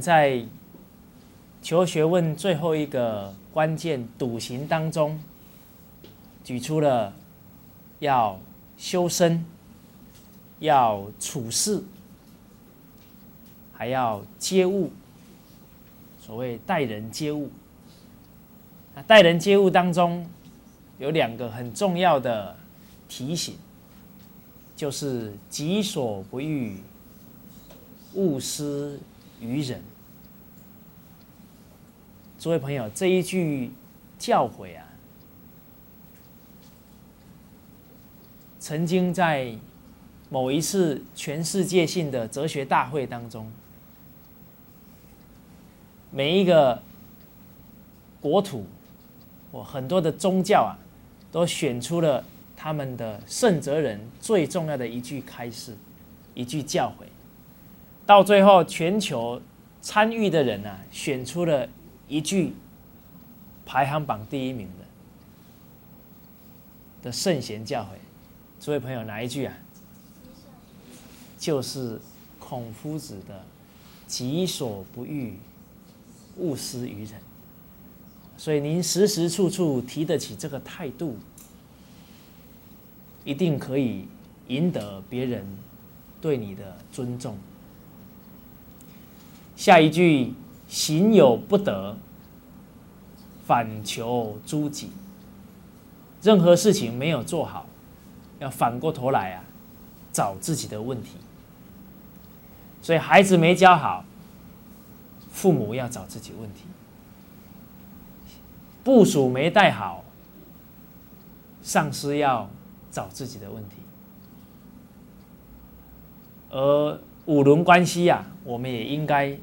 在求学问最后一个关键笃行当中，举出了要修身、要处事，还要接物。所谓待人接物，那待人接物当中有两个很重要的提醒，就是己所不欲，勿施于人。诸位朋友，这一句教诲啊，曾经在某一次全世界性的哲学大会当中。每一个国土，我很多的宗教啊，都选出了他们的圣哲人最重要的一句开示，一句教诲。到最后，全球参与的人啊，选出了一句排行榜第一名的的圣贤教诲。诸位朋友，哪一句啊？就是孔夫子的“己所不欲”。勿施于人，所以您时时处处提得起这个态度，一定可以赢得别人对你的尊重。下一句“行有不得，反求诸己”，任何事情没有做好，要反过头来啊，找自己的问题。所以孩子没教好。父母要找自己问题，部署没带好，上司要找自己的问题，而五伦关系呀，我们也应该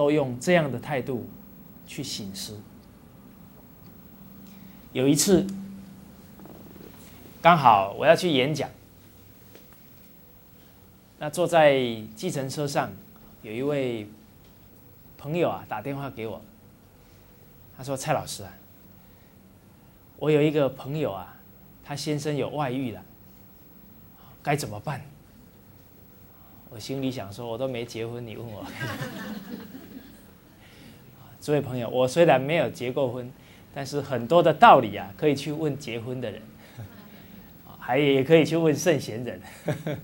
都用这样的态度去醒思。有一次，刚好我要去演讲，那坐在计程车上有一位。朋友啊，打电话给我，他说：“蔡老师啊，我有一个朋友啊，他先生有外遇了，该怎么办？”我心里想说：“我都没结婚，你问我。”这位朋友，我虽然没有结过婚，但是很多的道理啊，可以去问结婚的人，还也可以去问圣贤人。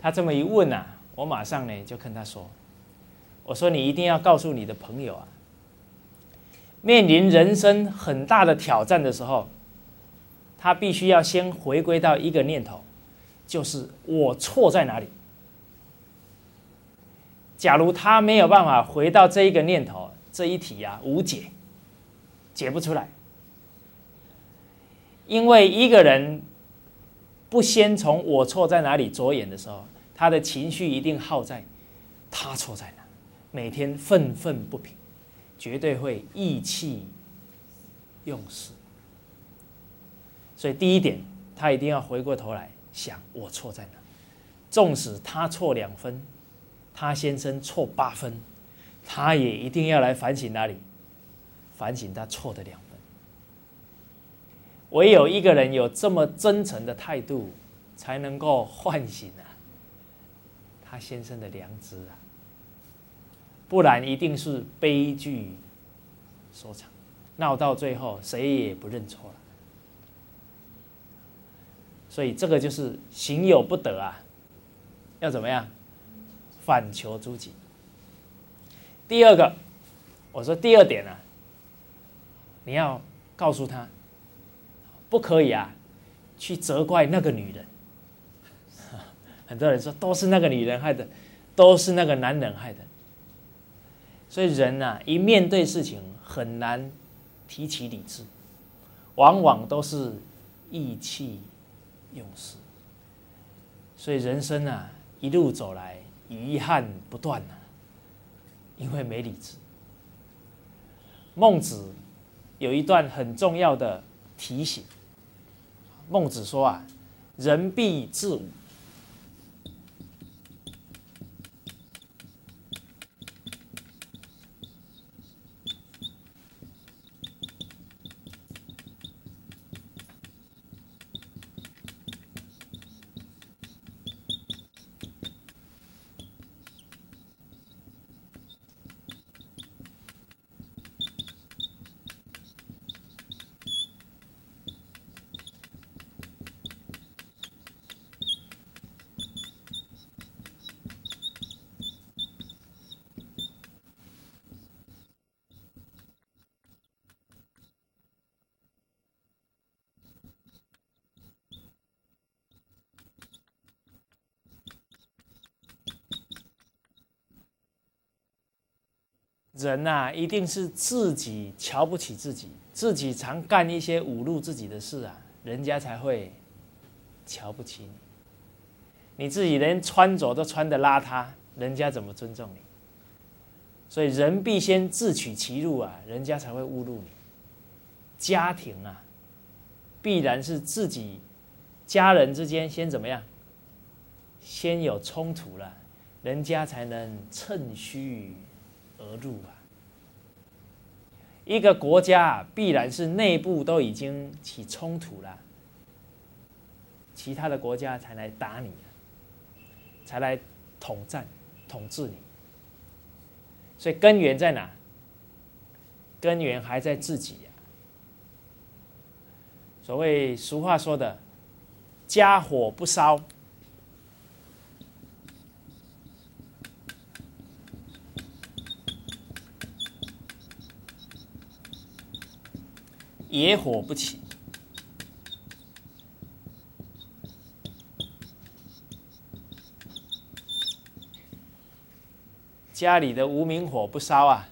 他这么一问啊，我马上呢就跟他说。我说你一定要告诉你的朋友啊，面临人生很大的挑战的时候，他必须要先回归到一个念头，就是我错在哪里。假如他没有办法回到这一个念头，这一题啊无解，解不出来。因为一个人不先从我错在哪里着眼的时候，他的情绪一定耗在他错在哪。每天愤愤不平，绝对会意气用事。所以第一点，他一定要回过头来想：我错在哪？纵使他错两分，他先生错八分，他也一定要来反省哪里？反省他错的两分。唯有一个人有这么真诚的态度，才能够唤醒啊他先生的良知啊。不然一定是悲剧收场，闹到最后谁也不认错了。所以这个就是行有不得啊，要怎么样？反求诸己。第二个，我说第二点呢，你要告诉他，不可以啊，去责怪那个女人。很多人说都是那个女人害的，都是那个男人害的。所以人呐，一面对事情很难提起理智，往往都是意气用事。所以人生啊，一路走来遗憾不断呐，因为没理智。孟子有一段很重要的提醒，孟子说啊：“人必自侮。”人呐，一定是自己瞧不起自己，自己常干一些侮辱自己的事啊，人家才会瞧不起你。你自己连穿着都穿的邋遢，人家怎么尊重你？所以人必先自取其辱啊，人家才会侮辱你。家庭啊，必然是自己家人之间先怎么样？先有冲突了，人家才能趁虚而入啊。一个国家必然是内部都已经起冲突了，其他的国家才来打你。才来统战、统治你，所以根源在哪？根源还在自己呀。所谓俗话说的“家火不烧，野火不起”。家里的无名火不烧啊，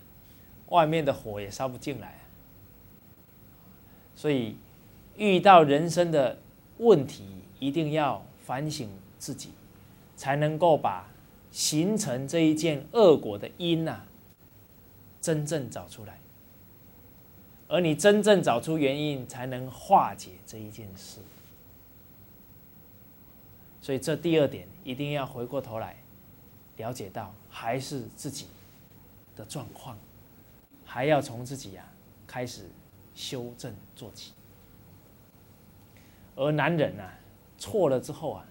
外面的火也烧不进来。所以遇到人生的问题，一定要反省自己，才能够把形成这一件恶果的因呐，真正找出来。而你真正找出原因，才能化解这一件事。所以这第二点，一定要回过头来。了解到还是自己的状况，还要从自己呀开始修正做起。而男人呐，错了之后啊，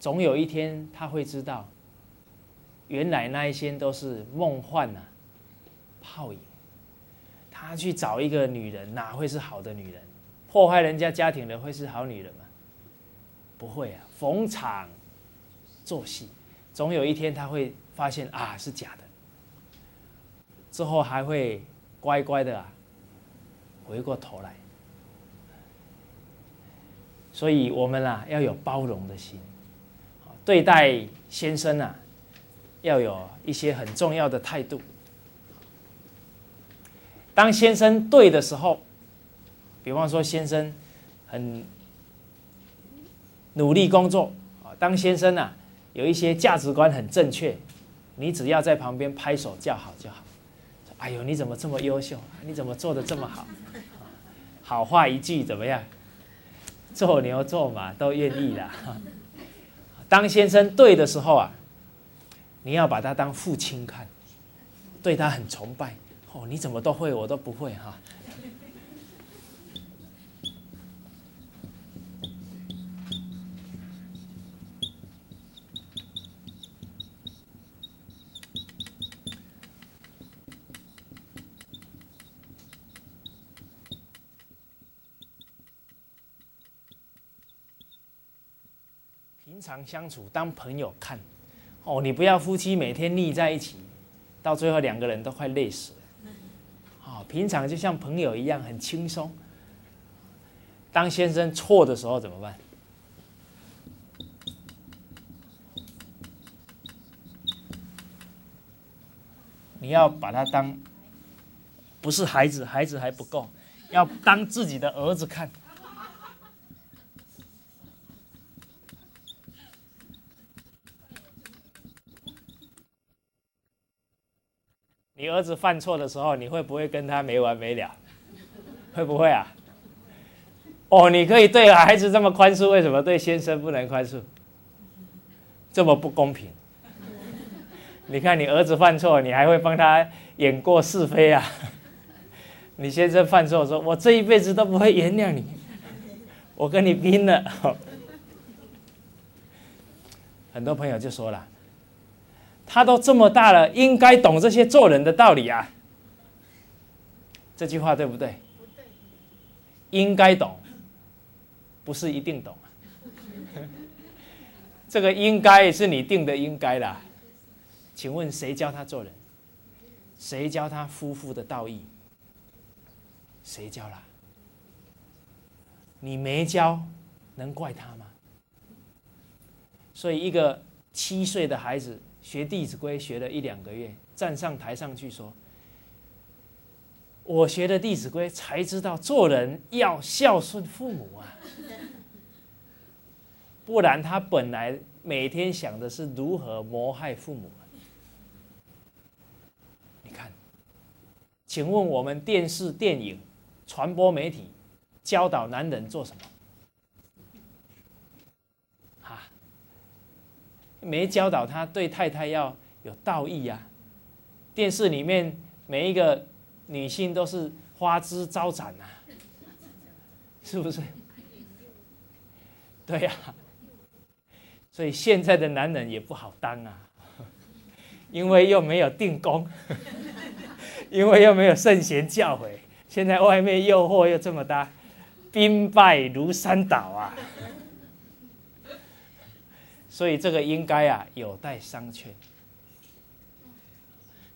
总有一天他会知道，原来那一些都是梦幻呐，泡影。他去找一个女人，哪会是好的女人？破坏人家家庭的会是好女人吗？不会啊，逢场作戏。总有一天他会发现啊是假的，之后还会乖乖的啊回过头来。所以我们啊要有包容的心，对待先生啊要有一些很重要的态度。当先生对的时候，比方说先生很努力工作啊，当先生啊。有一些价值观很正确，你只要在旁边拍手叫好就好。哎呦，你怎么这么优秀？你怎么做的这么好？好话一句怎么样？做牛做马都愿意的。当先生对的时候啊，你要把他当父亲看，对他很崇拜。哦，你怎么都会，我都不会哈。平常相处当朋友看，哦，你不要夫妻每天腻在一起，到最后两个人都快累死了。平常就像朋友一样很轻松。当先生错的时候怎么办？你要把他当不是孩子，孩子还不够，要当自己的儿子看。你儿子犯错的时候，你会不会跟他没完没了？会不会啊？哦，你可以对孩子这么宽恕，为什么对先生不能宽恕？这么不公平！你看你儿子犯错，你还会帮他演过是非啊？你先生犯错，说我这一辈子都不会原谅你，我跟你拼了！很多朋友就说了。他都这么大了，应该懂这些做人的道理啊。这句话对不对？应该懂，不是一定懂。这个应该是你定的应该啦。请问谁教他做人？谁教他夫妇的道义？谁教了？你没教，能怪他吗？所以一个七岁的孩子。学《弟子规》学了一两个月，站上台上去说：“我学的《弟子规》，才知道做人要孝顺父母啊！不然他本来每天想的是如何谋害父母。”你看，请问我们电视、电影、传播媒体教导男人做什么？没教导他对太太要有道义啊。电视里面每一个女性都是花枝招展呐，是不是？对呀。所以现在的男人也不好当啊，因为又没有定功，因为又没有圣贤教诲，现在外面诱惑又这么大，兵败如山倒啊。所以这个应该啊有待商榷。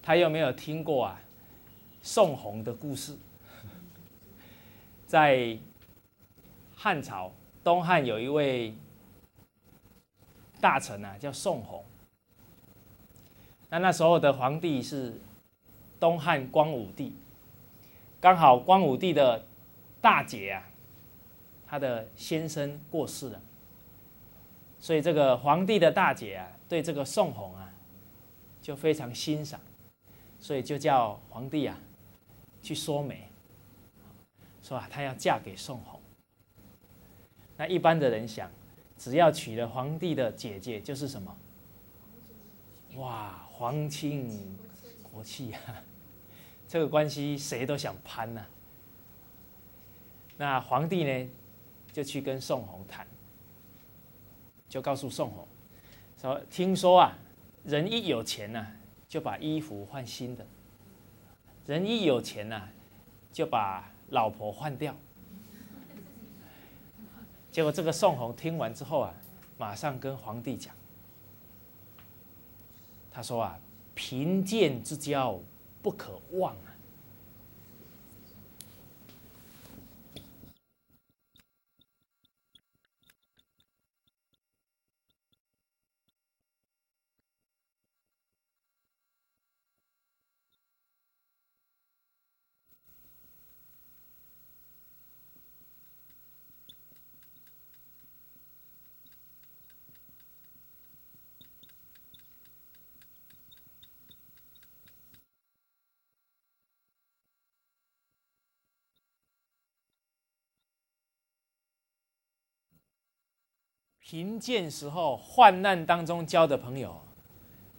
他有没有听过啊宋弘的故事？在汉朝东汉有一位大臣啊，叫宋弘。那那时候的皇帝是东汉光武帝，刚好光武帝的大姐啊，他的先生过世了。所以这个皇帝的大姐啊，对这个宋弘啊，就非常欣赏，所以就叫皇帝啊去说媒，说啊，她要嫁给宋弘。那一般的人想，只要娶了皇帝的姐姐，就是什么？哇，皇亲国戚啊！这个关系谁都想攀呐。那皇帝呢，就去跟宋弘谈。就告诉宋弘说：“听说啊，人一有钱呐，就把衣服换新的；人一有钱呐，就把老婆换掉。”结果这个宋弘听完之后啊，马上跟皇帝讲：“他说啊，贫贱之交不可忘啊。”贫贱时候、患难当中交的朋友，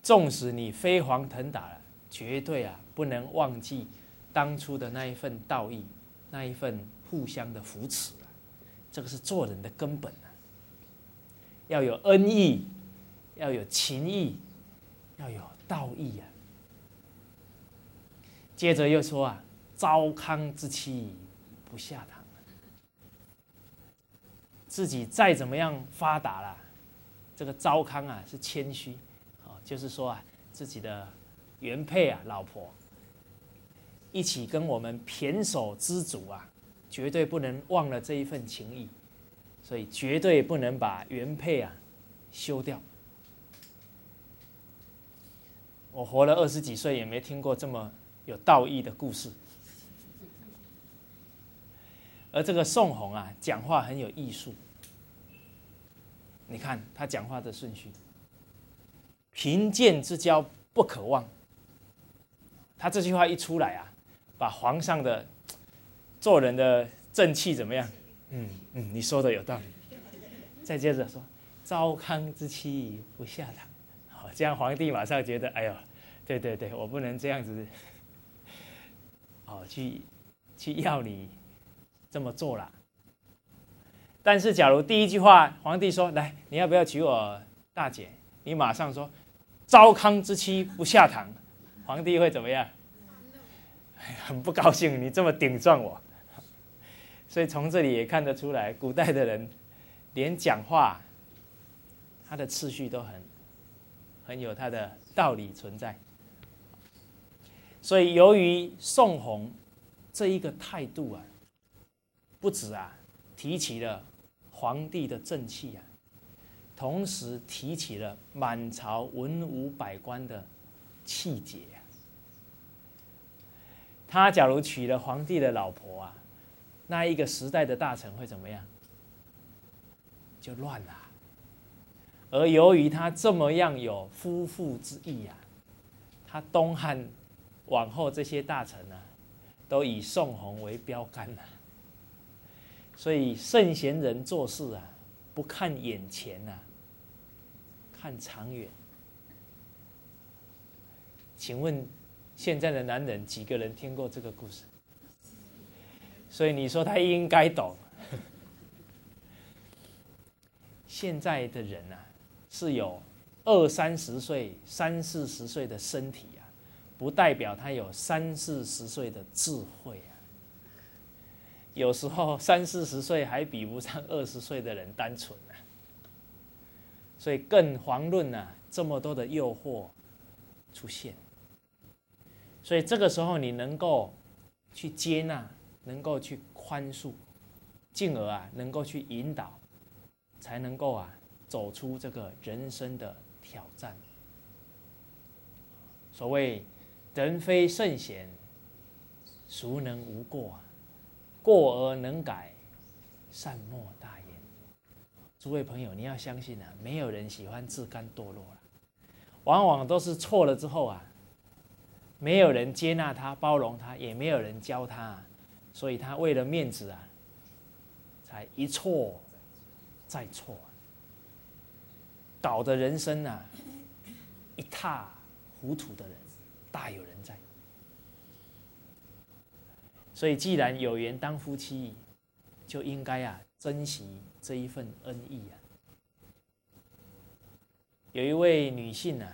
纵使你飞黄腾达了，绝对啊不能忘记当初的那一份道义，那一份互相的扶持这个是做人的根本啊！要有恩义，要有情义，要有道义啊！接着又说啊，糟糠之妻不下堂。自己再怎么样发达了，这个糟糠啊是谦虚，啊，就是说啊，自己的原配啊、老婆一起跟我们胼手知足啊，绝对不能忘了这一份情谊，所以绝对不能把原配啊休掉。我活了二十几岁，也没听过这么有道义的故事。而这个宋弘啊，讲话很有艺术。你看他讲话的顺序：贫贱之交不可忘。他这句话一出来啊，把皇上的做人的正气怎么样？嗯嗯，你说的有道理。再接着说：糟糠之妻不下堂。好，这样皇帝马上觉得：哎呦，对对对，我不能这样子，好，去去要你。这么做了，但是假如第一句话皇帝说：“来，你要不要娶我大姐？”你马上说：“糟糠之妻不下堂。”皇帝会怎么样？很不高兴，你这么顶撞我。所以从这里也看得出来，古代的人连讲话，他的次序都很很有他的道理存在。所以由于宋弘这一个态度啊。不止啊，提起了皇帝的正气啊，同时提起了满朝文武百官的气节啊。他假如娶了皇帝的老婆啊，那一个时代的大臣会怎么样？就乱了。而由于他这么样有夫妇之义啊，他东汉往后这些大臣呢，都以宋弘为标杆呐。所以圣贤人做事啊，不看眼前呐，看长远。请问？现在的男人几个人听过这个故事？所以你说他应该懂。现在的人啊，是有二三十岁、三四十岁的身体啊，不代表他有三四十岁的智慧。有时候三四十岁还比不上二十岁的人单纯啊。所以更遑论呢，这么多的诱惑出现。所以这个时候，你能够去接纳，能够去宽恕，进而啊，能够去引导，才能够啊，走出这个人生的挑战。所谓“人非圣贤，孰能无过？啊过而能改，善莫大焉。”诸位朋友，你要相信啊，没有人喜欢自甘堕落了，往往都是错了之后啊。没有人接纳他、包容他，也没有人教他，所以他为了面子啊，才一错再错，搞得人生啊一塌糊涂的人大有人在。所以，既然有缘当夫妻，就应该啊珍惜这一份恩义啊。有一位女性呢。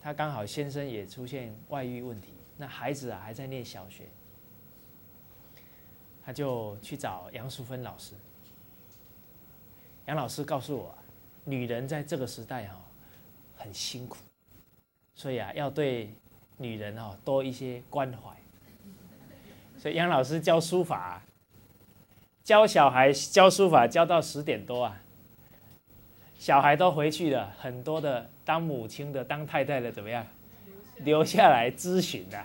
她刚好先生也出现外遇问题，那孩子啊还在念小学，她就去找杨淑芬老师。杨老师告诉我，女人在这个时代哈很辛苦，所以啊要对女人哦多一些关怀。所以杨老师教书法，教小孩教书法教到十点多啊。小孩都回去了，很多的当母亲的、当太太的怎么样？留下来咨询的，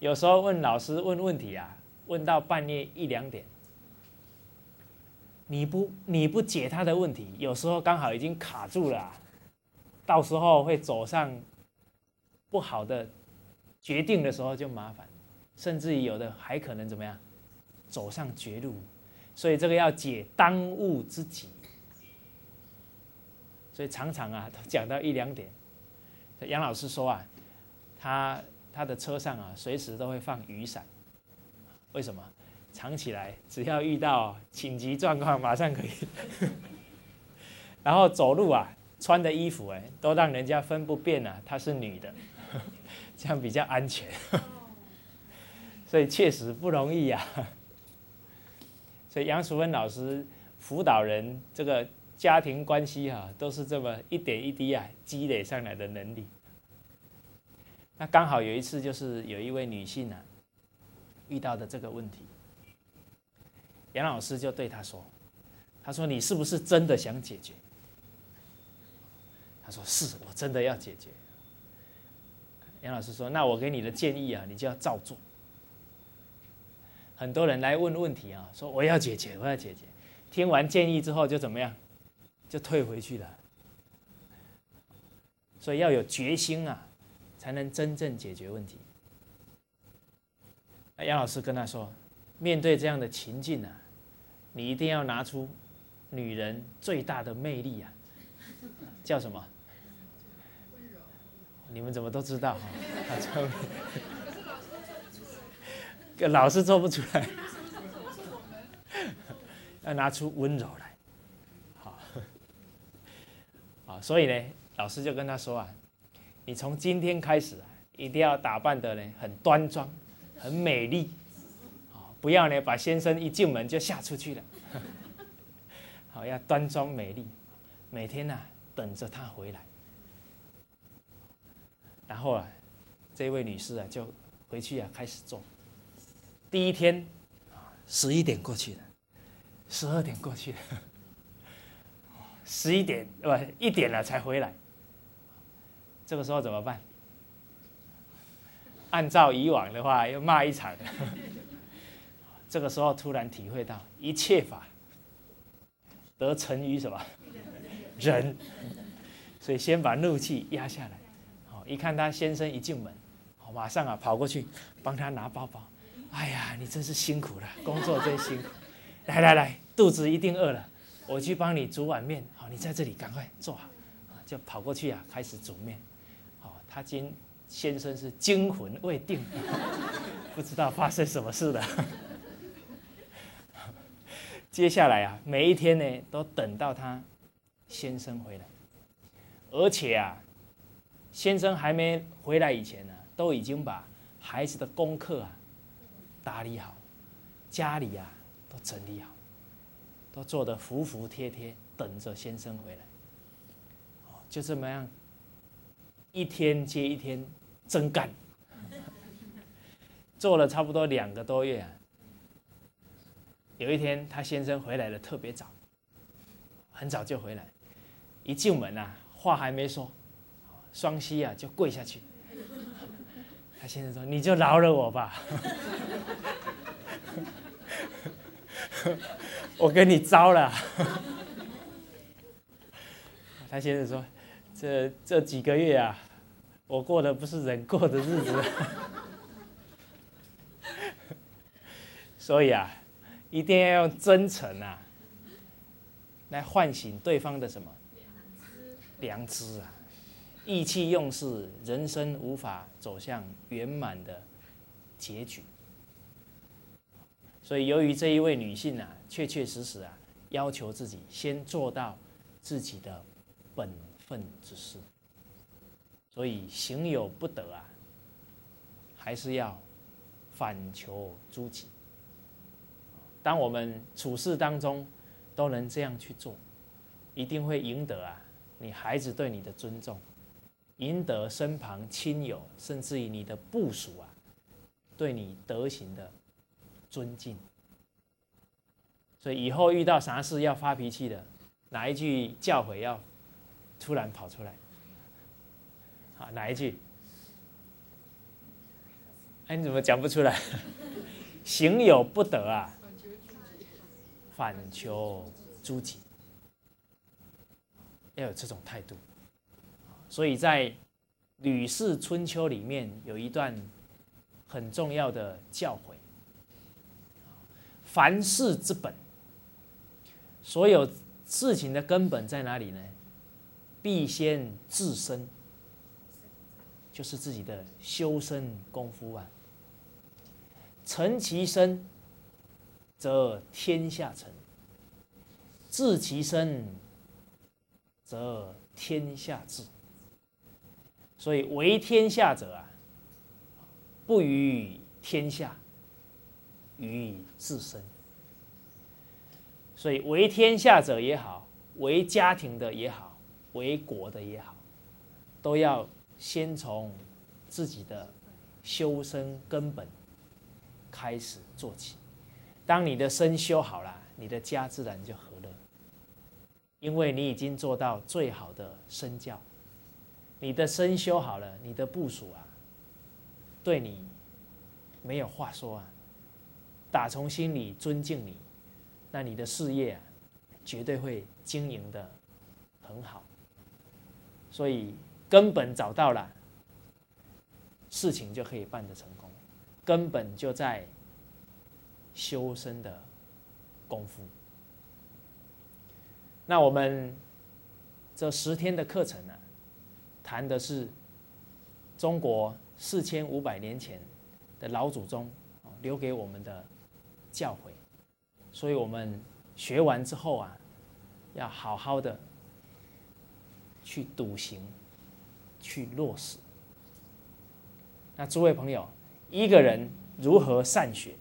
有时候问老师问问题啊，问到半夜一两点，你不你不解他的问题，有时候刚好已经卡住了，到时候会走上不好的决定的时候就麻烦，甚至于有的还可能怎么样，走上绝路，所以这个要解当务之急。所以常常啊，讲到一两点，杨老师说啊，他他的车上啊，随时都会放雨伞，为什么？藏起来，只要遇到紧急状况，马上可以。然后走路啊，穿的衣服哎，都让人家分不辨啊，她是女的，这样比较安全。所以确实不容易呀。所以杨淑芬老师辅导人这个。家庭关系哈，都是这么一点一滴啊积累上来的能力。那刚好有一次，就是有一位女性啊遇到的这个问题，杨老师就对她说：“他说你是不是真的想解决？”他说：“是我真的要解决。”杨老师说：“那我给你的建议啊，你就要照做。”很多人来问问题啊，说我要解决，我要解决。听完建议之后就怎么样？就退回去了，所以要有决心啊，才能真正解决问题。杨老师跟他说，面对这样的情境啊，你一定要拿出女人最大的魅力啊，叫什么？你们怎么都知道哈？老师做不出来，要拿出温柔来。好。所以呢，老师就跟他说啊，你从今天开始啊，一定要打扮的呢很端庄，很美丽，不要呢把先生一进门就吓出去了，好要端庄美丽，每天呐等着他回来，然后啊，这位女士啊就回去啊开始做，第一天啊十一点过去的，十二点过去的。十一点不一点了才回来，这个时候怎么办？按照以往的话，要骂一场。这个时候突然体会到一切法得成于什么人，所以先把怒气压下来。好，一看他先生一进门，马上啊跑过去帮他拿包包。哎呀，你真是辛苦了，工作真辛苦。来来来，肚子一定饿了，我去帮你煮碗面。好，你在这里赶快坐好，就跑过去啊，开始煮面。好，他今先生是惊魂未定，不知道发生什么事了。接下来啊，每一天呢，都等到他先生回来，而且啊，先生还没回来以前呢，都已经把孩子的功课啊。打理好，家里啊都整理好，都做得服服帖帖，等着先生回来。哦，就这么样，一天接一天，真干，做了差不多两个多月啊。有一天，他先生回来的特别早，很早就回来，一进门啊，话还没说，双膝啊就跪下去。他先生说：“你就饶了我吧。”我跟你招了，他先生说：“这这几个月啊，我过的不是人过的日子，所以啊，一定要用真诚啊，来唤醒对方的什么？良知啊，意气用事，人生无法走向圆满的结局。”所以，由于这一位女性啊，确确实实啊，要求自己先做到自己的本分之事，所以行有不得啊，还是要反求诸己。当我们处事当中都能这样去做，一定会赢得啊，你孩子对你的尊重，赢得身旁亲友，甚至于你的部属啊，对你德行的。尊敬，所以以后遇到啥事要发脾气的，哪一句教诲要突然跑出来？好，哪一句？哎，你怎么讲不出来？行有不得啊，反求诸己，要有这种态度。所以在《吕氏春秋》里面有一段很重要的教诲。凡事之本，所有事情的根本在哪里呢？必先自身，就是自己的修身功夫啊。成其身，则天下成；治其身，则天下治。所以为天下者啊，不与天下。于自身，所以为天下者也好，为家庭的也好，为国的也好，都要先从自己的修身根本开始做起。当你的身修好了，你的家自然就和乐，因为你已经做到最好的身教。你的身修好了，你的部署啊，对你没有话说啊。打从心里尊敬你，那你的事业啊，绝对会经营的很好。所以根本找到了，事情就可以办得成功。根本就在修身的功夫。那我们这十天的课程呢，谈的是中国四千五百年前的老祖宗留给我们的。教诲，所以我们学完之后啊，要好好的去笃行，去落实。那诸位朋友，一个人如何善学？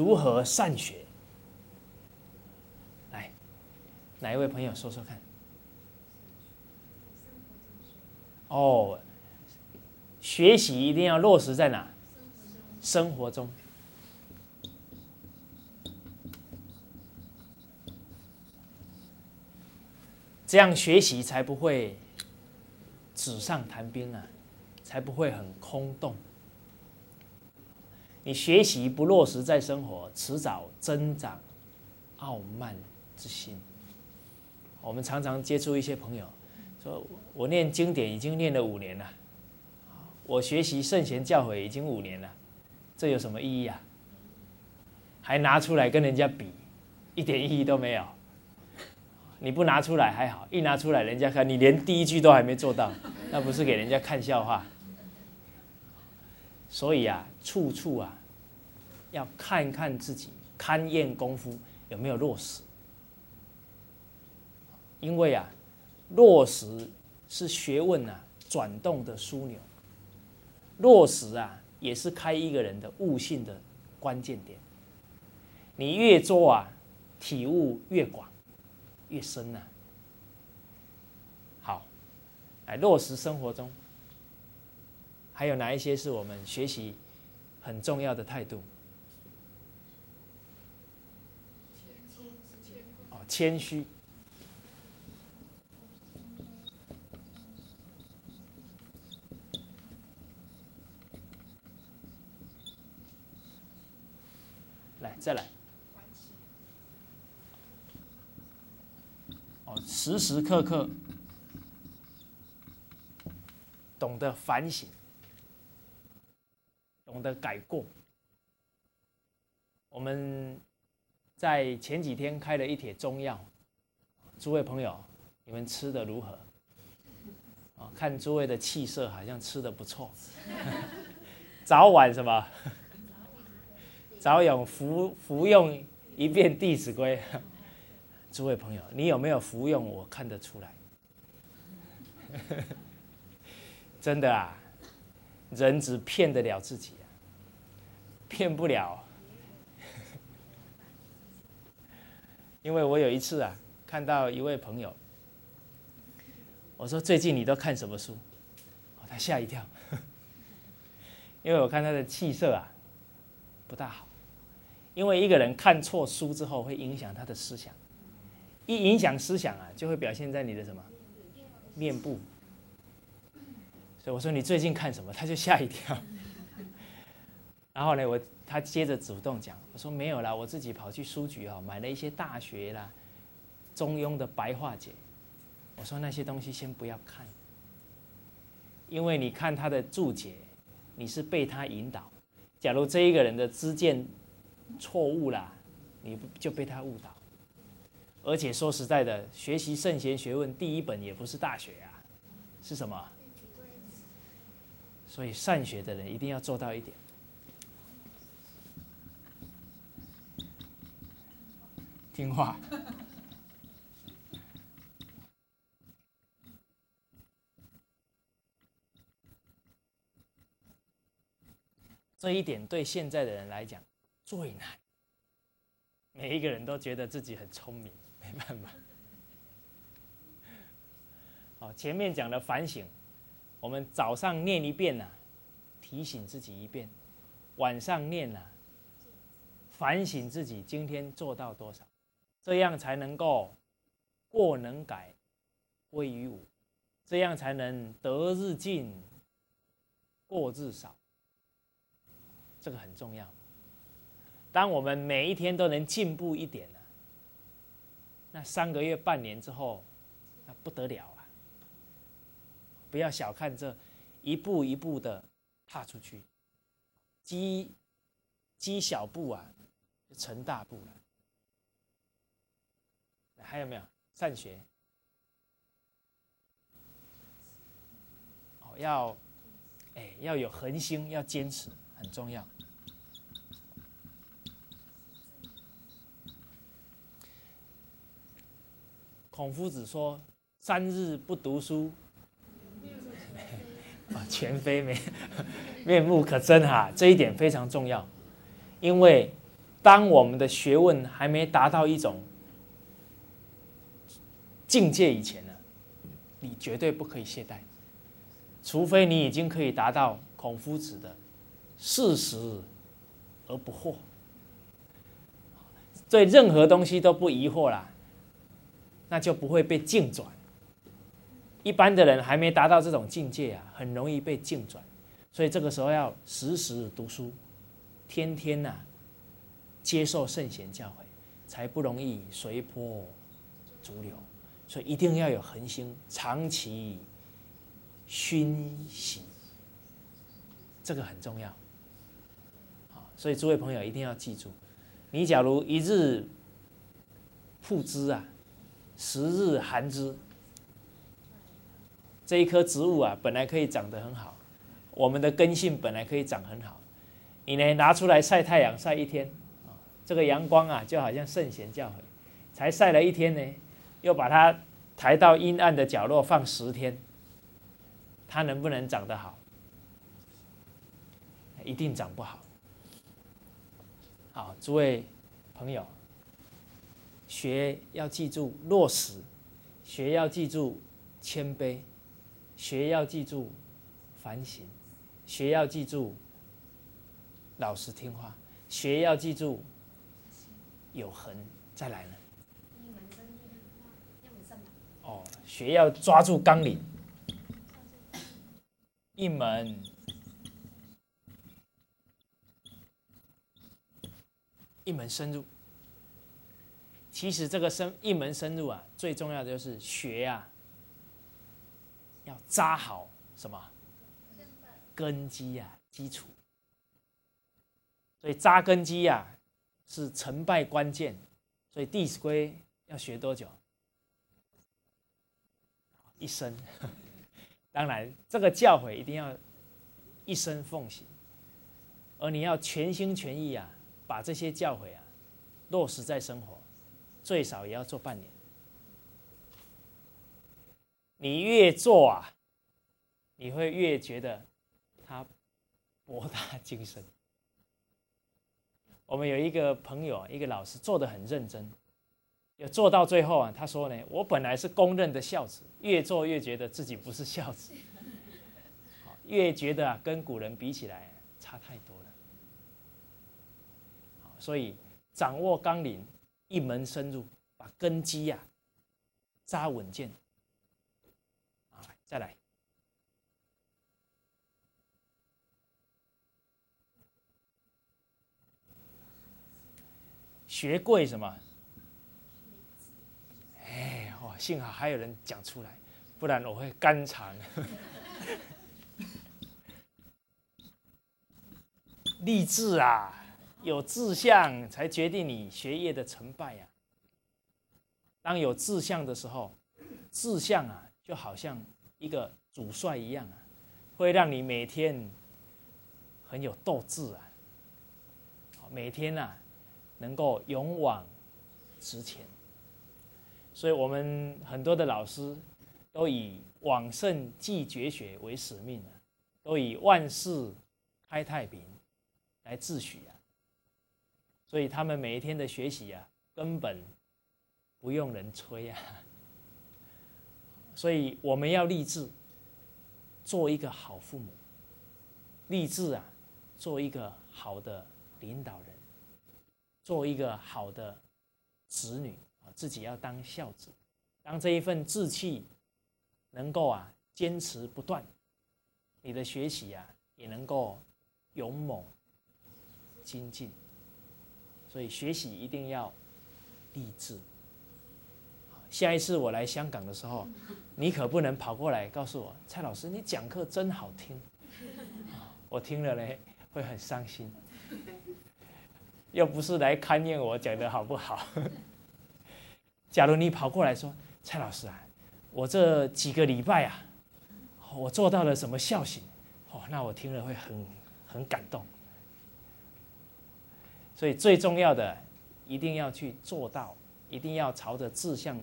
如何善学？来哪一位朋友说说看？哦学习一定要落实在哪？生活中。这样学习才不会纸上谈兵啊才不会很空洞。你学习不落实在生活，迟早增长傲慢之心。我们常常接触一些朋友，说我念经典已经念了五年了，我学习圣贤教诲已经五年了，这有什么意义啊？还拿出来跟人家比，一点意义都没有。你不拿出来还好，一拿出来，人家看你连第一句都还没做到，那不是给人家看笑话？所以啊，处处啊，要看看自己勘验功夫有没有落实。因为啊，落实是学问啊转动的枢纽，落实啊也是开一个人的悟性的关键点。你越做啊，体悟越广。越深呐？好，来落实生活中，还有哪一些是我们学习很重要的态度？哦，谦虚。来，再来。哦时时刻刻懂得反省，懂得改过。我们在前几天开了一帖中药，诸位朋友，你们吃的如何？啊，看诸位的气色，好像吃的不错。早晚什么？早有服服用一遍《弟子规》。诸位朋友，你有没有服用？我看得出来，真的啊，人只骗得了自己，骗不了。因为我有一次啊，看到一位朋友，我说：“最近你都看什么书？”他吓一跳，因为我看他的气色啊，不大好。因为一个人看错书之后，会影响他的思想。一影响思想啊，就会表现在你的什么面部。所以我说你最近看什么，他就吓一跳。然后呢，我他接着主动讲，我说没有啦，我自己跑去书局哈，买了一些大学啦、中庸的白话解。我说那些东西先不要看，因为你看他的注解，你是被他引导。假如这一个人的知见错误啦，你就被他误导。而且说实在的，学习圣贤学问第一本也不是大学啊，是什么？所以善学的人一定要做到一点，听话。这一点对现在的人来讲最难，每一个人都觉得自己很聪明。没办法，好，前面讲的反省，我们早上念一遍呐，提醒自己一遍；晚上念呐，反省自己今天做到多少，这样才能够过能改，归于无，这样才能得日进，过日少。这个很重要。当我们每一天都能进步一点呢？那三个月、半年之后，那不得了啊！不要小看这一步一步的踏出去，积积小步啊，成大步了。还有没有善学？哦，要哎要有恒心，要坚持，很重要。孔夫子说：“三日不读书，啊，全非面面目可憎哈。”这一点非常重要，因为当我们的学问还没达到一种境界以前呢，你绝对不可以懈怠。除非你已经可以达到孔夫子的事实而不惑，对任何东西都不疑惑啦，那就不会被境转。一般的人还没达到这种境界啊，很容易被境转，所以这个时候要时时读书，天天呐接受圣贤教诲，才不容易随波逐流。所以一定要有恒心，长期熏习，这个很重要。好，所以诸位朋友一定要记住，你假如一日曝之啊，十日寒之。这一棵植物啊，本来可以长得很好，我们的根性本来可以长很好，你呢拿出来晒太阳晒一天，这个阳光啊就好像圣贤教诲，才晒了一天呢，又把它抬到阴暗的角落放十天，它能不能长得好？一定长不好。好，诸位朋友，学要记住落实，学要记住谦卑。学要记住反省，学要记住老实听话，学要记住有恒。再来呢？哦，学要抓住纲领，一门一门深入。其实这个深一门深入啊，最重要的就是学呀。要扎好什么根基呀？基础，所以扎根基呀是成败关键。所以《弟子规》要学多久？一生。当然，这个教诲一定要一生奉行，而你要全心全意啊，把这些教诲啊落实在生活，最少也要做半年。你越做啊，你会越觉得他博大精深。我们有一个朋友，一个老师做的很认真，有做到最后啊，他说呢：“我本来是公认的孝子，越做越觉得自己不是孝子，越觉得啊跟古人比起来差太多了。”所以掌握纲领，一门深入，把根基呀扎稳健。啊再来，学贵什么？哎，哇！幸好还有人讲出来，不然我会肝肠。立志啊，有志向才决定你学业的成败呀。当有志向的时候，志向啊，就好像。一个主帅一样啊，会让你每天很有斗志啊，每天呐能够勇往直前。所以，我们很多的老师都以往圣继绝学为使命啊，都以万世开太平来自诩啊。所以，他们每一天的学习啊，根本不用人催啊。所以我们要立志做一个好父母，立志啊，做一个好的领导人，做一个好的子女，自己要当孝子，当这一份志气能够啊坚持不断，你的学习啊也能够勇猛精进。所以学习一定要励志。下一次我来香港的时候。你可不能跑过来告诉我，蔡老师，你讲课真好听，我听了呢会很伤心。又不是来勘验我讲的好不好。假如你跑过来说，蔡老师啊，我这几个礼拜啊，我做到了什么孝行，哦，那我听了会很很感动。所以最重要的，一定要去做到，一定要朝着志向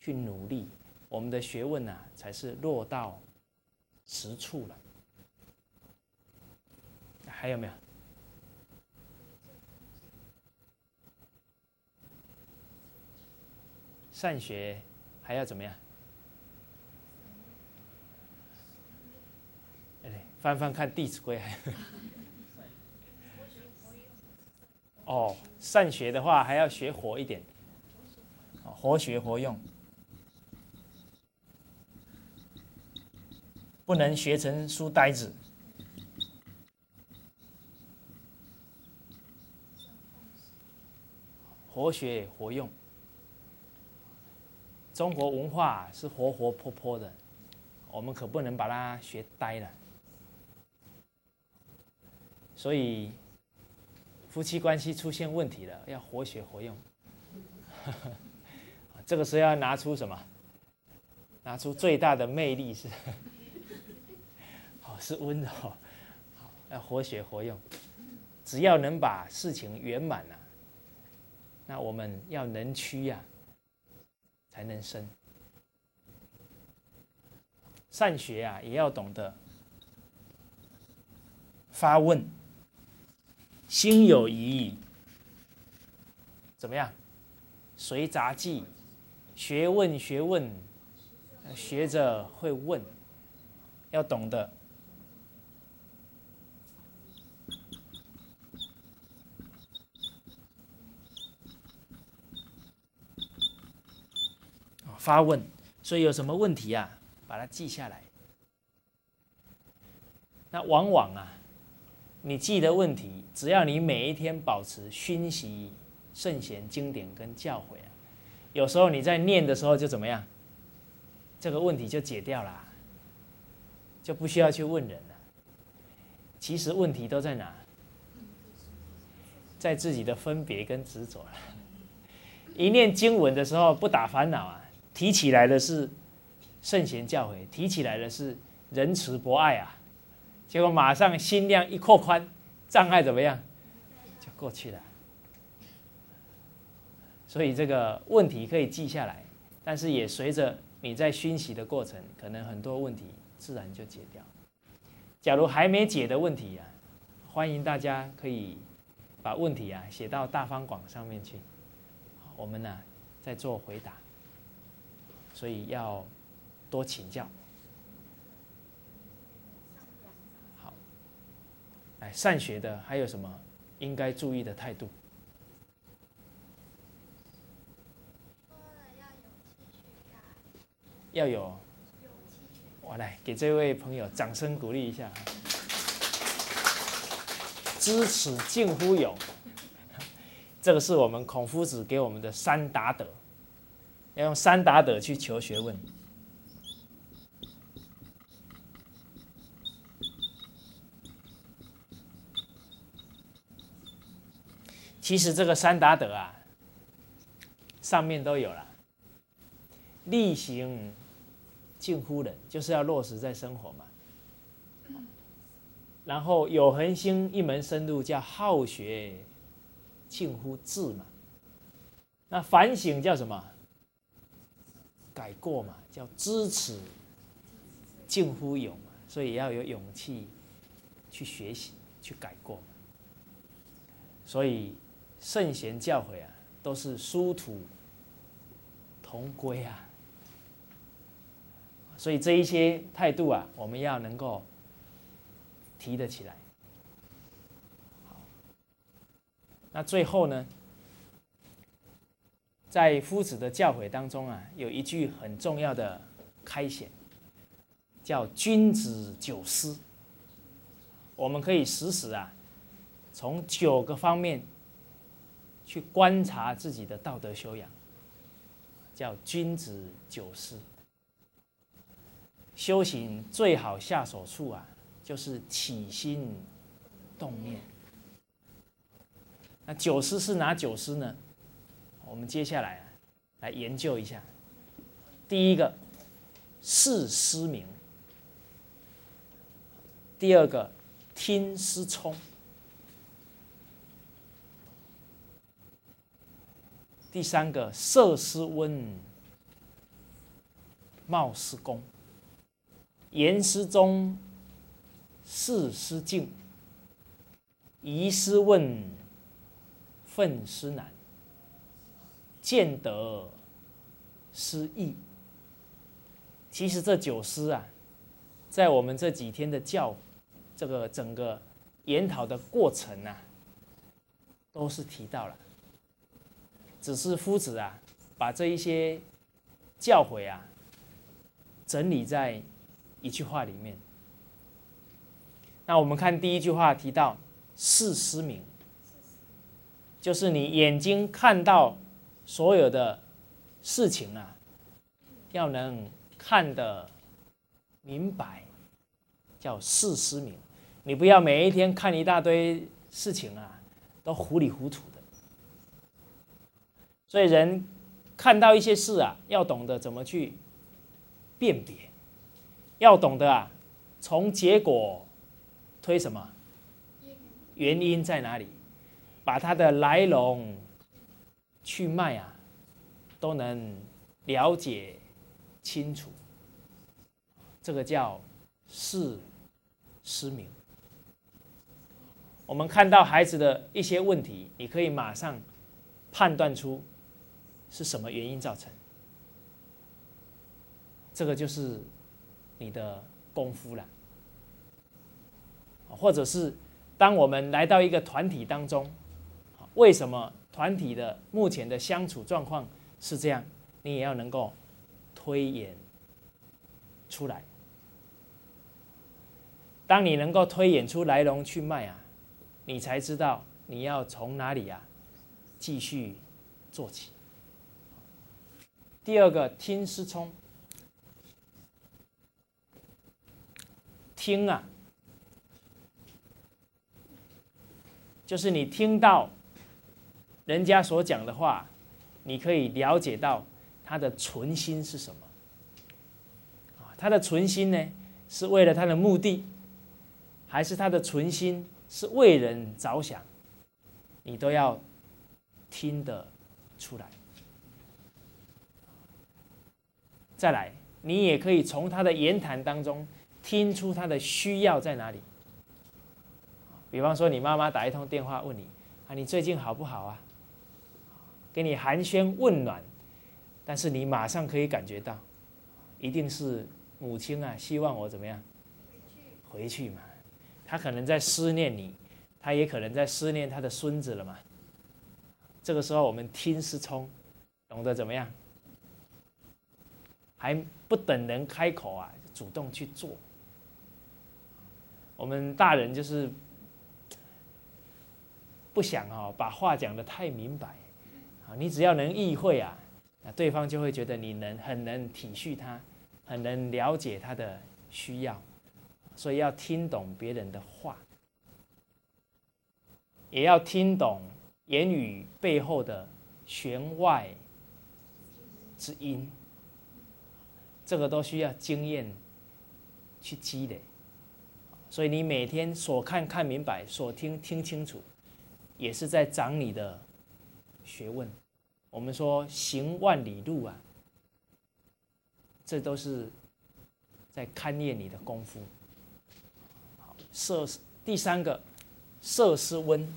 去努力。我们的学问呢，才是落到实处了。还有没有？善学还要怎么样？翻翻看《弟子规》。哦，善学的话还要学活一点，活学活用，不能学成书呆子。活学活用，中国文化是活活泼泼的，我们可不能把它学呆了。所以，夫妻关系出现问题了，要活学活用。这个时候要拿出什么？拿出最大的魅力是，好是温柔，好要活学活用。只要能把事情圆满了。那我们要能屈呀，才能生。善学啊，也要懂得发问，心有疑义，怎么样？随杂记，学问学问，学者会问，要懂得。发问，所以有什么问题啊？把它记下来。那往往啊，你记的问题，只要你每一天保持熏习圣贤经典跟教诲啊，有时候你在念的时候就怎么样？这个问题就解掉了，就不需要去问人了。其实问题都在哪？在自己的分别跟执着了。一念经文的时候不打烦恼啊。提起来的是圣贤教诲，提起来的是仁慈博爱啊，结果马上心量一扩宽，障碍怎么样就过去了。所以这个问题可以记下来，但是也随着你在熏习的过程，可能很多问题自然就解掉。假如还没解的问题啊，欢迎大家可以把问题啊写到大方广上面去，我们呢再做回答。所以要多请教。好，哎，善学的还有什么应该注意的态度？要有，我来给这位朋友掌声鼓励一下。知耻近乎勇，这个是我们孔夫子给我们的三达德。要用三达德去求学问。其实这个三达德啊，上面都有了。力行近乎仁，就是要落实在生活嘛。然后有恒心，一门深入，叫好学近乎智嘛。那反省叫什么？改过嘛，叫知耻近乎勇嘛，所以要有勇气去学习、去改过。所以圣贤教诲啊，都是殊途同归啊。所以这一些态度啊，我们要能够提得起来。好，那最后呢？在夫子的教诲当中啊，有一句很重要的开显，叫“君子九思”。我们可以时时啊，从九个方面去观察自己的道德修养，叫“君子九思”。修行最好下手处啊，就是起心动念。那九思是哪九思呢？我们接下来，来研究一下。第一个，视失明；第二个，听失聪；第三个，色失温，貌失恭；言失中，事失敬；疑失问，愤失难。见得失义。其实这九诗啊，在我们这几天的教这个整个研讨的过程啊，都是提到了，只是夫子啊，把这一些教诲啊，整理在一句话里面。那我们看第一句话提到“视失明”，就是你眼睛看到所有的事情啊，要能看得明白，叫视失明。你不要每一天看一大堆事情啊，都糊里糊涂的。所以人看到一些事啊，要懂得怎么去辨别，要懂得啊，从结果。推什么？原因在哪里？把它的来龙去脉啊，都能了解清楚。这个叫视失明。我们看到孩子的一些问题，你可以马上判断出是什么原因造成。这个就是你的功夫了。或者是，当我们来到一个团体当中，为什么团体的目前的相处状况是这样？你也要能够推演出来。当你能够推演出来龙去脉啊，你才知道你要从哪里啊继续做起。第二个听师聪，听啊。就是你听到人家所讲的话，你可以了解到他的存心是什么。他的存心呢，是为了他的目的，还是他的存心是为人着想？你都要听得出来。再来，你也可以从他的言谈当中听出他的需要在哪里。比方说，你妈妈打一通电话问你啊，你最近好不好啊？给你寒暄问暖，但是你马上可以感觉到，一定是母亲啊，希望我怎么样？回去嘛。他可能在思念你，他也可能在思念他的孙子了嘛。这个时候，我们听是聪，懂得怎么样？还不等人开口啊，主动去做。我们大人就是。不想哦，把话讲的太明白，你只要能意会啊，那对方就会觉得你能很能体恤他，很能了解他的需要，所以要听懂别人的话，也要听懂言语背后的弦外之音，这个都需要经验去积累，所以你每天所看看明白，所听听清楚。也是在长你的学问。我们说行万里路啊，这都是在勘验你的功夫。好，色第三个色是温，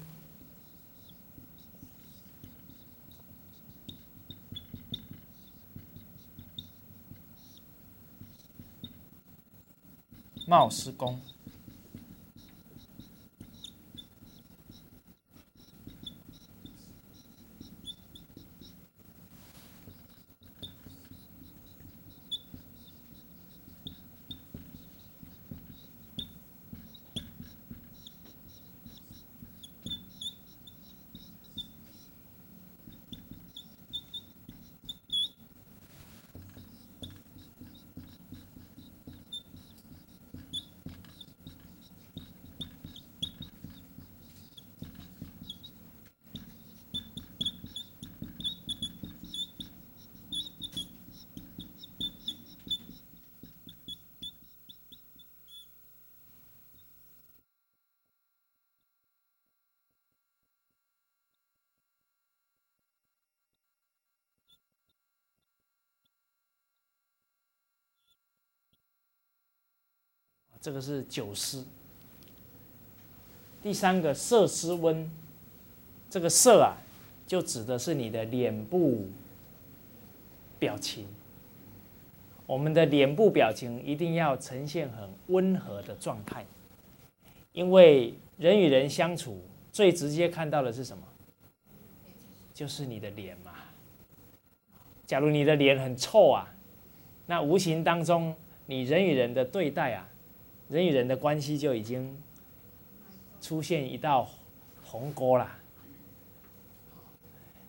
貌施功。这个是九湿。第三个色湿温，这个色啊，就指的是你的脸部表情。我们的脸部表情一定要呈现很温和的状态，因为人与人相处最直接看到的是什么？就是你的脸嘛。假如你的脸很臭啊，那无形当中你人与人的对待啊，人与人的关系就已经出现一道鸿沟了。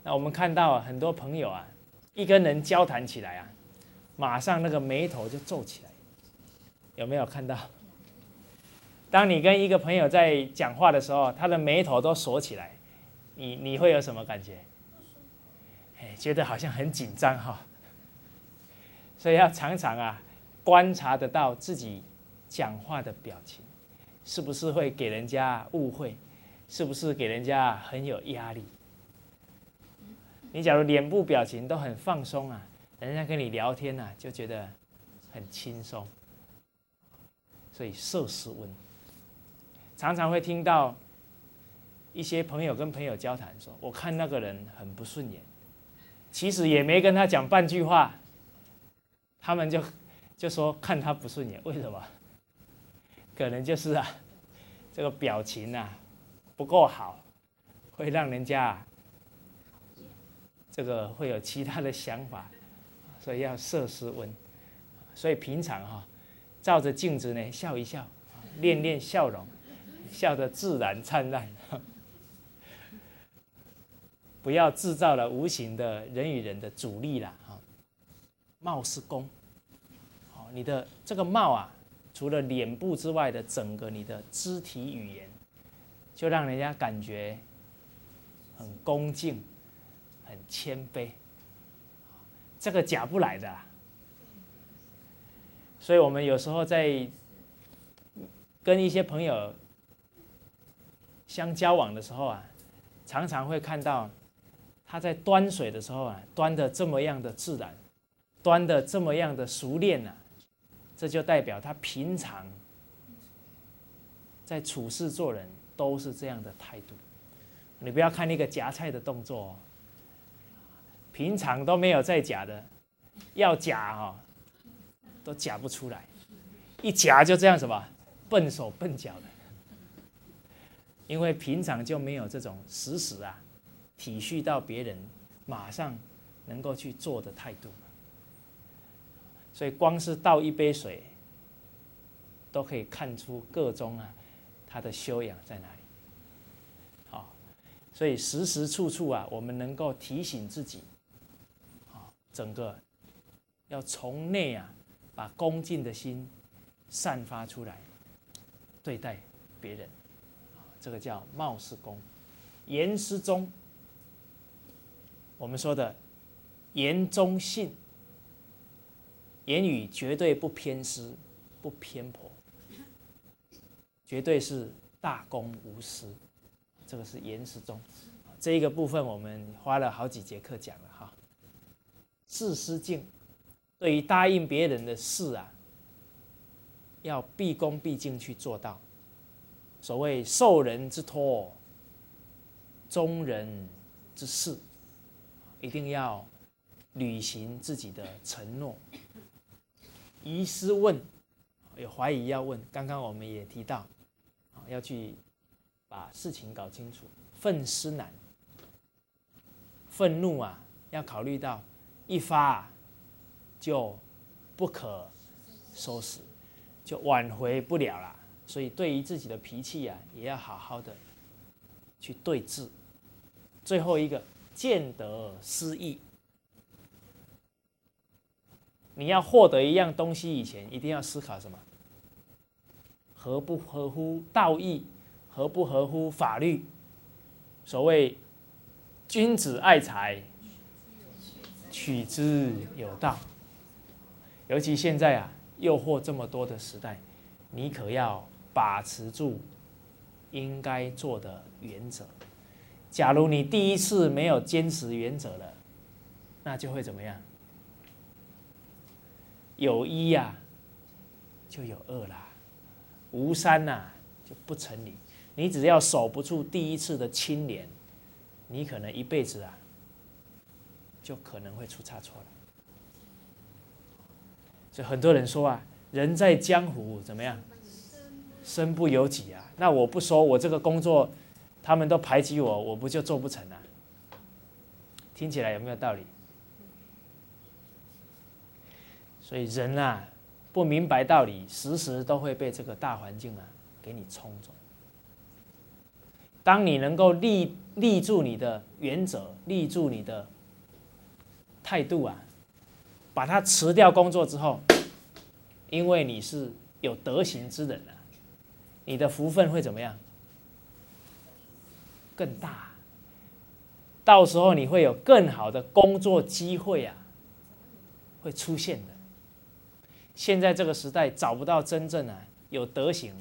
那我们看到很多朋友啊，一跟人交谈起来啊，马上那个眉头就皱起来，有没有看到？当你跟一个朋友在讲话的时候，他的眉头都锁起来，你你会有什么感觉？哎，觉得好像很紧张哈。所以要常常啊，观察得到自己讲话的表情，是不是会给人家误会，是不是给人家很有压力？你假如脸部表情都很放松啊，人家跟你聊天呐，就觉得很轻松。所以色是温。常常会听到一些朋友跟朋友交谈说：“我看那个人很不顺眼，其实也没跟他讲半句话，他们就就说看他不顺眼，为什么？可能就是啊，这个表情啊不够好，会让人家这个会有其他的想法，所以要色斯温。所以平常哈，照着镜子呢笑一笑，练练笑容。”笑得自然灿烂，不要制造了无形的人与人的阻力了哈。貌是功，好，你的这个貌啊，除了脸部之外的整个你的肢体语言，就让人家感觉很恭敬、很谦卑，这个假不来的。所以我们有时候在跟一些朋友。相交往的时候啊，常常会看到他在端水的时候啊，端的这么样的自然，端的这么样的熟练呐，这就代表他平常在处事做人都是这样的态度。你不要看那个夹菜的动作，平常都没有在夹的，要夹哈，都夹不出来，一夹就这样什么笨手笨脚的。因为平常就没有这种时时啊体恤到别人，马上能够去做的态度，所以光是倒一杯水，都可以看出个中啊他的修养在哪里。好，所以时时处处啊，我们能够提醒自己，啊，整个要从内啊把恭敬的心散发出来，对待别人。这个叫貌似公，言思中。我们说的言中信，言语绝对不偏私，不偏颇，绝对是大公无私。这个是言思中，这一个部分我们花了好几节课讲了哈。自私敬，对于答应别人的事啊，要毕恭毕敬去做到。所谓受人之托，忠人之事，一定要履行自己的承诺。疑思问，有怀疑要问。刚刚我们也提到，要去把事情搞清楚。愤思难，愤怒啊，要考虑到一发就不可收拾，就挽回不了了。所以，对于自己的脾气啊，也要好好的去对峙。最后一个，见得失意。你要获得一样东西以前，一定要思考什么？合不合乎道义？合不合乎法律？所谓君子爱财，取之有道。尤其现在啊，诱惑这么多的时代，你可要。把持住应该做的原则。假如你第一次没有坚持原则了，那就会怎么样？有一呀，就有二啦；无三呐，就不成理。你只要守不住第一次的清廉，你可能一辈子啊，就可能会出差错了。所以很多人说啊，人在江湖怎么样？身不由己啊。那我不说，我这个工作他们都排挤我，我不就做不成啊？听起来有没有道理？所以人啊，不明白道理，时时都会被这个大环境啊给你冲走。当你能够立立住你的原则，立住你的态度啊，把它辞掉工作之后，因为你是有德行之人啊，你的福分会怎么样？更大。到时候你会有更好的工作机会啊，会出现的。现在这个时代找不到真正啊有德行、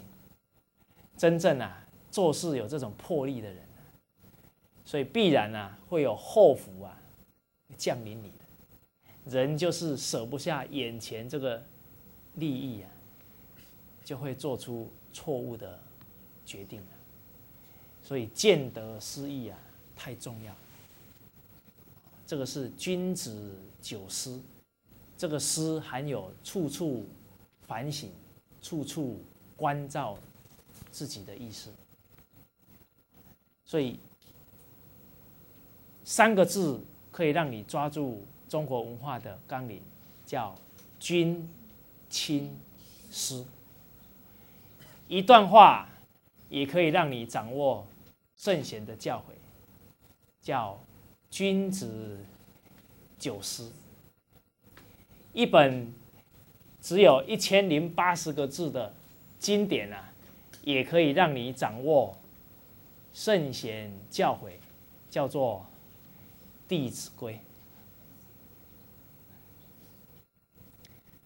真正啊做事有这种魄力的人，所以必然啊会有后福啊降临你的。人就是舍不下眼前这个利益啊，就会做出错误的决定了。所以见得失义啊，太重要。这个是君子九思，这个诗含有处处反省、处处关照自己的意思。所以三个字可以让你抓住中国文化的纲领，叫君、亲、师。一段话也可以让你掌握圣贤的教诲，叫。君子九思，一本只有一千零八十个字的经典啊，也可以让你掌握圣贤教诲，叫做《弟子规》。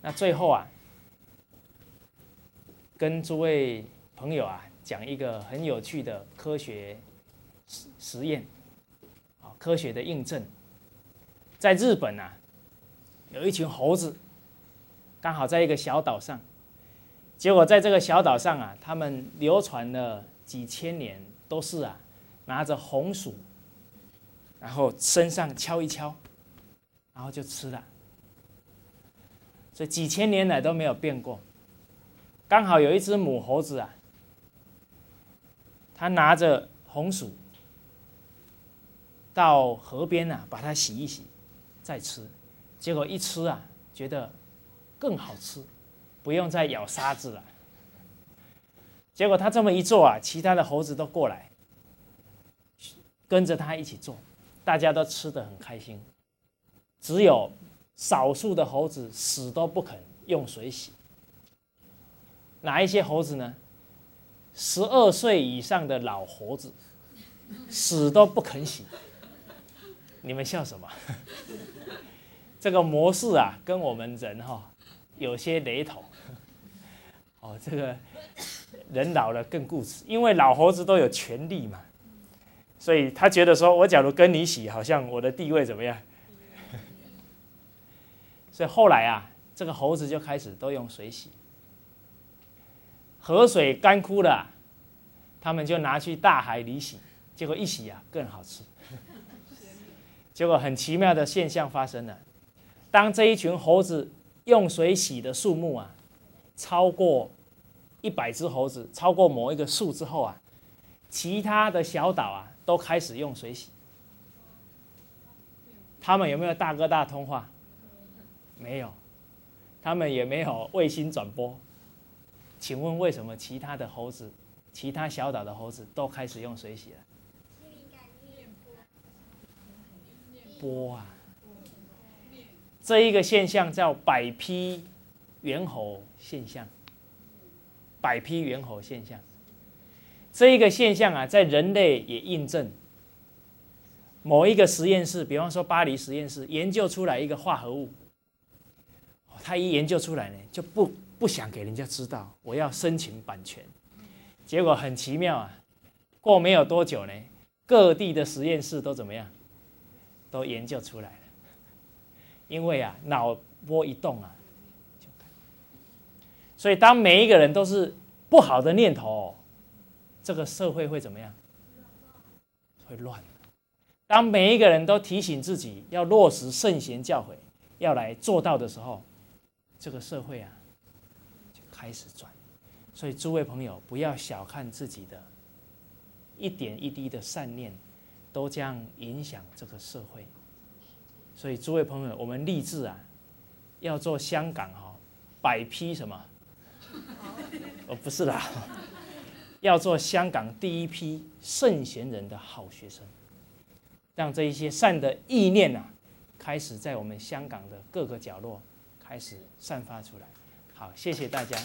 那最后啊，跟诸位朋友啊讲一个很有趣的科学实实验。科学的印证，在日本啊，有一群猴子，刚好在一个小岛上，结果在这个小岛上啊，他们流传了几千年，都是啊，拿着红薯，然后身上敲一敲，然后就吃了，所以几千年来都没有变过。刚好有一只母猴子啊，它拿着红薯。到河边啊，把它洗一洗，再吃。结果一吃啊，觉得更好吃，不用再咬沙子了。结果他这么一做啊，其他的猴子都过来，跟着他一起做，大家都吃的很开心。只有少数的猴子死都不肯用水洗。哪一些猴子呢？十二岁以上的老猴子，死都不肯洗。你们笑什么？这个模式啊，跟我们人哈有些雷同。哦，这个人老了更固执，因为老猴子都有权利嘛，所以他觉得说，我假如跟你洗，好像我的地位怎么样？所以后来啊，这个猴子就开始都用水洗，河水干枯了，他们就拿去大海里洗，结果一洗啊，更好吃。结果很奇妙的现象发生了，当这一群猴子用水洗的数目啊，超过一百只猴子，超过某一个数之后啊，其他的小岛啊都开始用水洗。他们有没有大哥大通话？没有，他们也没有卫星转播。请问为什么其他的猴子，其他小岛的猴子都开始用水洗了？波啊，这一个现象叫百匹猿猴现象。百匹猿猴现象，这一个现象啊，在人类也印证。某一个实验室，比方说巴黎实验室，研究出来一个化合物，他一研究出来呢，就不不想给人家知道，我要申请版权。结果很奇妙啊，过没有多久呢，各地的实验室都怎么样？都研究出来，因为啊，脑波一动啊，就所以当每一个人都是不好的念头，这个社会会怎么样？会乱。当每一个人都提醒自己要落实圣贤教诲，要来做到的时候，这个社会啊，就开始转。所以诸位朋友，不要小看自己的一点一滴的善念，都将影响这个社会。所以诸位朋友，我们立志啊，要做香港哈百批什么？哦，不是啦，要做香港第一批圣贤人的好学生，让这一些善的意念呐，开始在我们香港的各个角落开始散发出来。好，谢谢大家。